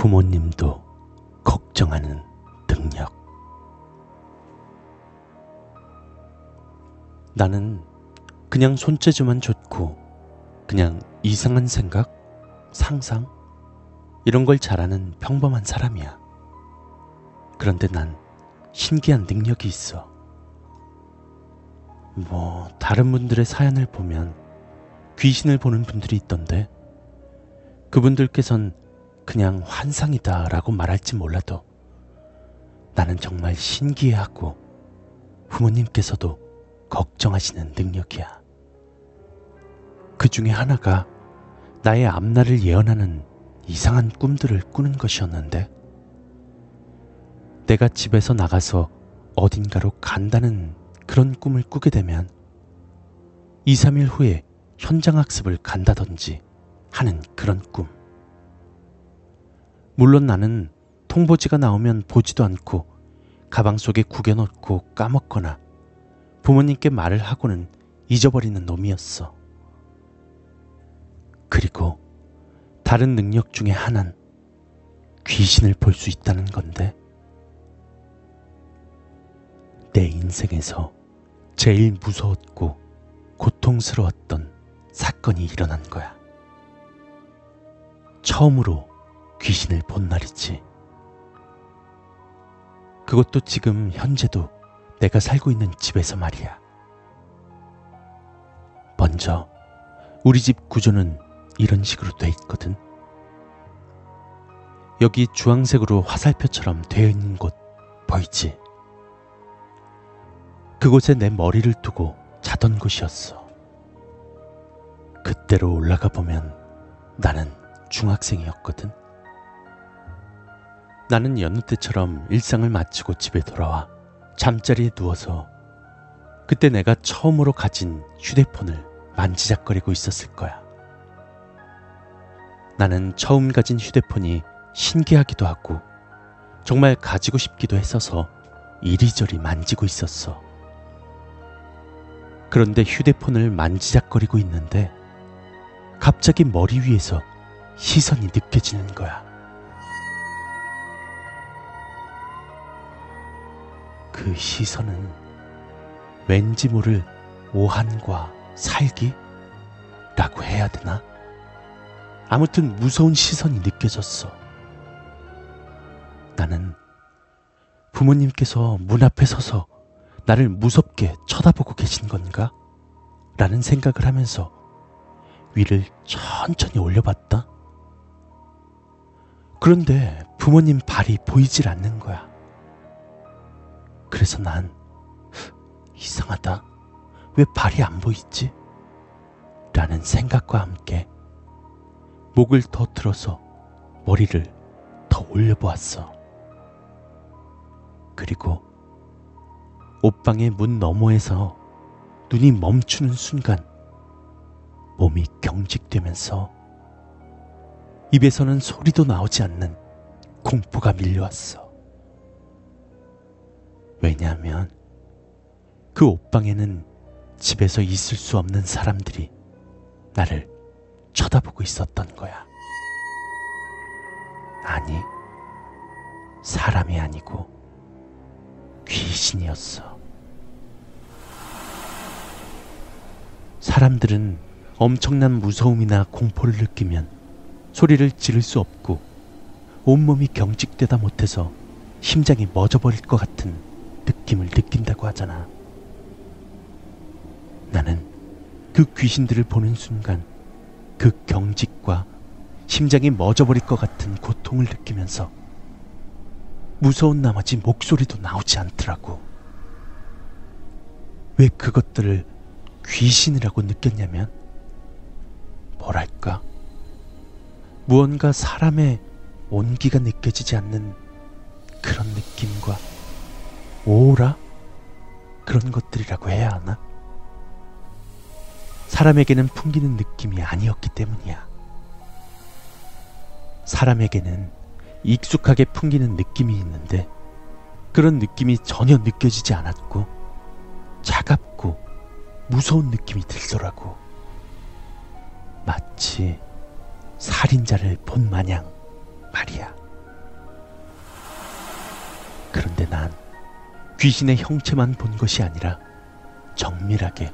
부모님도 걱정하는 능력. 나는 그냥 손재주만 좋고 그냥 이상한 생각, 상상, 이런 걸 잘하는 평범한 사람이야. 그런데 난 신기한 능력이 있어. 뭐, 다른 분들의 사연을 보면 귀신을 보는 분들이 있던데, 그분들께선 그냥 환상이다 라고 말할지 몰라도 나는 정말 신기해하고 부모님께서도 걱정하시는 능력이야. 그 중에 하나가 나의 앞날을 예언하는 이상한 꿈들을 꾸는 것이었는데, 내가 집에서 나가서 어딘가로 간다는 그런 꿈을 꾸게 되면 2, 3일 후에 현장 학습을 간다든지 하는 그런 꿈. 물론 나는 통보지가 나오면 보지도 않고 가방 속에 구겨놓고 까먹거나 부모님께 말을 하고는 잊어버리는 놈이었어. 그리고 다른 능력 중에 하나는 귀신을 볼 수 있다는 건데 내 인생에서 제일 무서웠고 고통스러웠던 사건이 일어난 거야. 처음으로 귀신을 본 날이지. 그것도 지금 현재도 내가 살고 있는 집에서 말이야. 먼저 우리 집 구조는 이런 식으로 돼 있거든. 여기 주황색으로 화살표처럼 되어 있는 곳 보이지? 그곳에 내 머리를 두고 자던 곳이었어. 그때로 올라가 보면 나는 중학생이었거든. 나는 여느 때처럼 일상을 마치고 집에 돌아와 잠자리에 누워서 그때 내가 처음으로 가진 휴대폰을 만지작거리고 있었을 거야. 나는 처음 가진 휴대폰이 신기하기도 하고 정말 가지고 싶기도 했어서 이리저리 만지고 있었어. 그런데 휴대폰을 만지작거리고 있는데 갑자기 머리 위에서 시선이 느껴지는 거야. 그 시선은 왠지 모를 오한과 살기? 라고 해야 되나? 아무튼 무서운 시선이 느껴졌어. 나는 부모님께서 문 앞에 서서 나를 무섭게 쳐다보고 계신 건가? 라는 생각을 하면서 위를 천천히 올려봤다. 그런데 부모님 발이 보이질 않는 거야. 그래서 난 이상하다. 왜 발이 안 보이지? 라는 생각과 함께 목을 더 들어서 머리를 더 올려보았어. 그리고 옷방의 문 너머에서 눈이 멈추는 순간 몸이 경직되면서 입에서는 소리도 나오지 않는 공포가 밀려왔어. 왜냐하면 그 옷방에는 집에서 있을 수 없는 사람들이 나를 쳐다보고 있었던 거야. 아니, 사람이 아니고 귀신이었어. 사람들은 엄청난 무서움이나 공포를 느끼면 소리를 지를 수 없고 온몸이 경직되다 못해서 심장이 멎어버릴 것 같은 느낌을 느낀다고 하잖아. 나는 그 귀신들을 보는 순간 그 경직과 심장이 멎어버릴 것 같은 고통을 느끼면서 무서운 나머지 목소리도 나오지 않더라고. 왜 그것들을 귀신이라고 느꼈냐면, 뭐랄까, 무언가 사람의 온기가 느껴지지 않는 그런 느낌과 오라? 그런 것들이라고 해야 하나? 사람에게는 풍기는 느낌이 아니었기 때문이야. 사람에게는 익숙하게 풍기는 느낌이 있는데 그런 느낌이 전혀 느껴지지 않았고 차갑고 무서운 느낌이 들더라고. 마치 살인자를 본 마냥 말이야. 그런데 난 귀신의 형체만 본 것이 아니라 정밀하게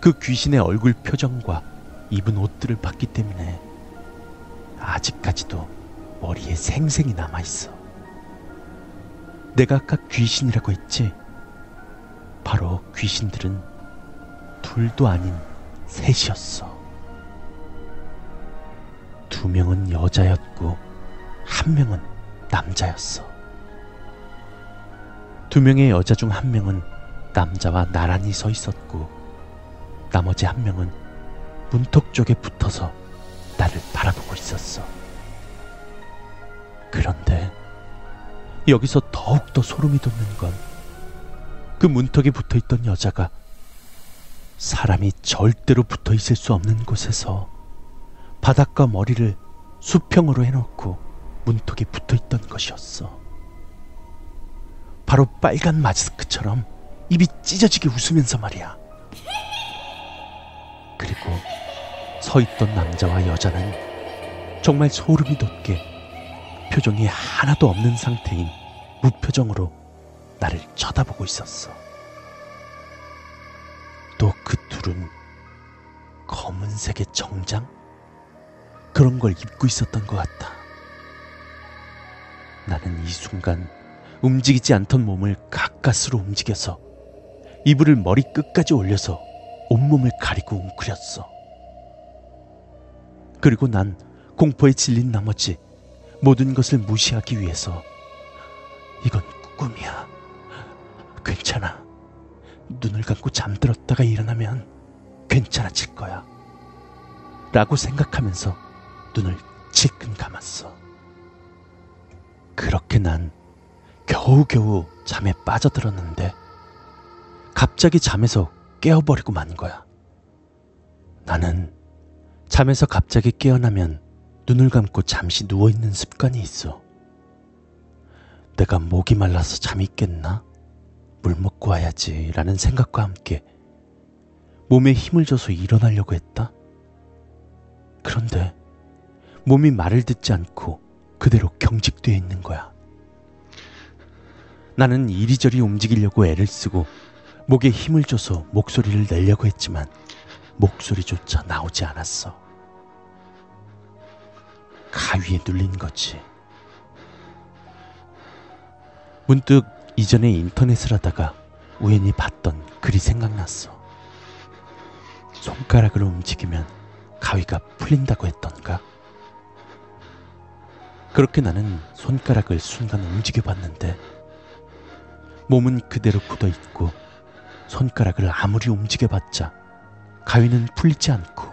그 귀신의 얼굴 표정과 입은 옷들을 봤기 때문에 아직까지도 머리에 생생히 남아있어. 내가 아까 귀신이라고 했지? 바로 귀신들은 둘도 아닌 셋이었어. 두 명은 여자였고, 한 명은 남자였어. 두 명의 여자 중 한 명은 남자와 나란히 서 있었고, 나머지 한 명은 문턱 쪽에 붙어서 나를 바라보고 있었어. 그런데 여기서 더욱더 소름이 돋는 건 그 문턱에 붙어 있던 여자가 사람이 절대로 붙어 있을 수 없는 곳에서 바닥과 머리를 수평으로 해놓고 문턱에 붙어 있던 것이었어. 바로 빨간 마스크처럼 입이 찢어지게 웃으면서 말이야. 그리고 서 있던 남자와 여자는 정말 소름이 돋게 표정이 하나도 없는 상태인 무표정으로 나를 쳐다보고 있었어. 또 그 둘은 검은색의 정장? 그런 걸 입고 있었던 것 같아. 나는 이 순간 움직이지 않던 몸을 가까스로 움직여서 이불을 머리 끝까지 올려서 온몸을 가리고 웅크렸어. 그리고 난 공포에 질린 나머지 모든 것을 무시하기 위해서 이건 꿈이야. 괜찮아. 눈을 감고 잠들었다가 일어나면 괜찮아질 거야. 라고 생각하면서 눈을 질끈 감았어. 그렇게 난 겨우겨우 잠에 빠져들었는데 갑자기 잠에서 깨어버리고 만 거야. 나는 잠에서 갑자기 깨어나면 눈을 감고 잠시 누워있는 습관이 있어. 내가 목이 말라서 잠이 깼나? 물 먹고 와야지 라는 생각과 함께 몸에 힘을 줘서 일어나려고 했다. 그런데 몸이 말을 듣지 않고 그대로 경직되어 있는 거야. 나는 이리저리 움직이려고 애를 쓰고 목에 힘을 줘서 목소리를 내려고 했지만 목소리조차 나오지 않았어. 가위에 눌린 거지. 문득 이전에 인터넷을 하다가 우연히 봤던 글이 생각났어. 손가락을 움직이면 가위가 풀린다고 했던가? 그렇게 나는 손가락을 순간 움직여 봤는데 몸은 그대로 굳어 있고 손가락을 아무리 움직여 봤자 가위는 풀리지 않고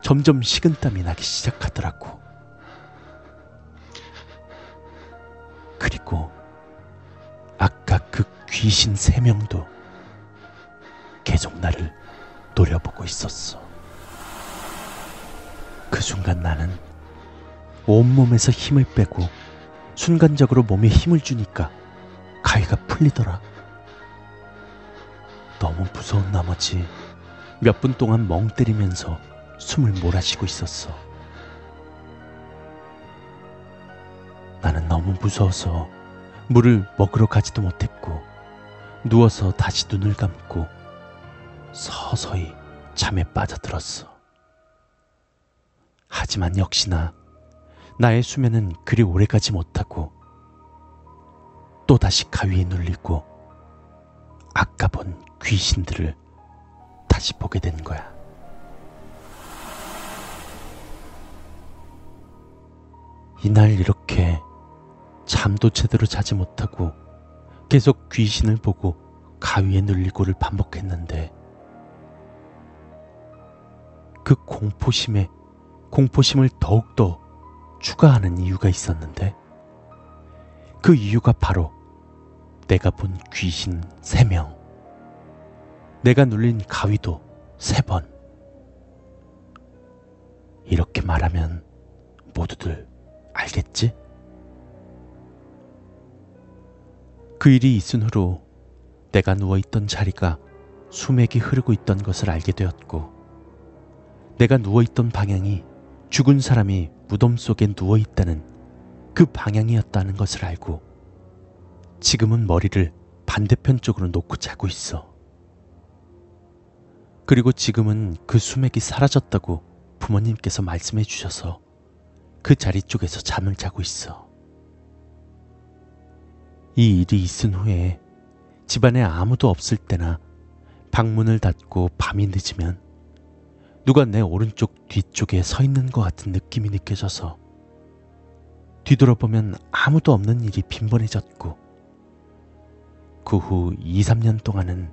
점점 식은땀이 나기 시작하더라고. 그리고 아까 그 귀신 세 명도 계속 나를 노려보고 있었어. 그 순간 나는 온몸에서 힘을 빼고 순간적으로 몸에 힘을 주니까 가위가 풀리더라. 너무 무서운 나머지 몇 분 동안 멍 때리면서 숨을 몰아쉬고 있었어. 나는 너무 무서워서 물을 먹으러 가지도 못했고, 누워서 다시 눈을 감고 서서히 잠에 빠져들었어. 하지만 역시나 나의 수면은 그리 오래 가지 못하고 또다시 가위에 눌리고 아까 본 귀신들을 다시 보게 된 거야. 이날 이렇게 잠도 제대로 자지 못하고 계속 귀신을 보고 가위에 눌리고를 반복했는데 그 공포심에 공포심을 더욱더 추가하는 이유가 있었는데 그 이유가 바로 내가 본 귀신 세 명, 내가 눌린 가위도 세 번. 이렇게 말하면 모두들 알겠지? 그 일이 있은 후로 내가 누워있던 자리가 수맥이 흐르고 있던 것을 알게 되었고, 내가 누워있던 방향이 죽은 사람이 무덤 속에 누워있다는 그 방향이었다는 것을 알고 지금은 머리를 반대편 쪽으로 놓고 자고 있어. 그리고 지금은 그 수맥이 사라졌다고 부모님께서 말씀해 주셔서 그 자리 쪽에서 잠을 자고 있어. 이 일이 있은 후에 집안에 아무도 없을 때나 방문을 닫고 밤이 늦으면 누가 내 오른쪽 뒤쪽에 서 있는 것 같은 느낌이 느껴져서 뒤돌아보면 아무도 없는 일이 빈번해졌고 그 후 2, 3년 동안은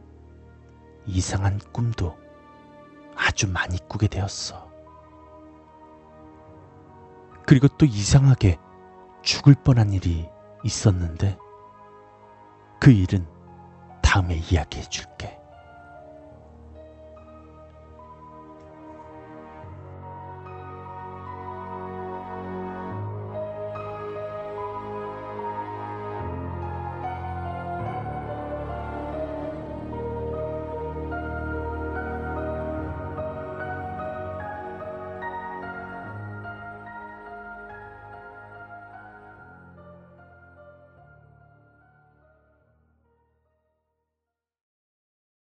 이상한 꿈도 아주 많이 꾸게 되었어. 그리고 또 이상하게 죽을 뻔한 일이 있었는데 그 일은 다음에 이야기해 줄게.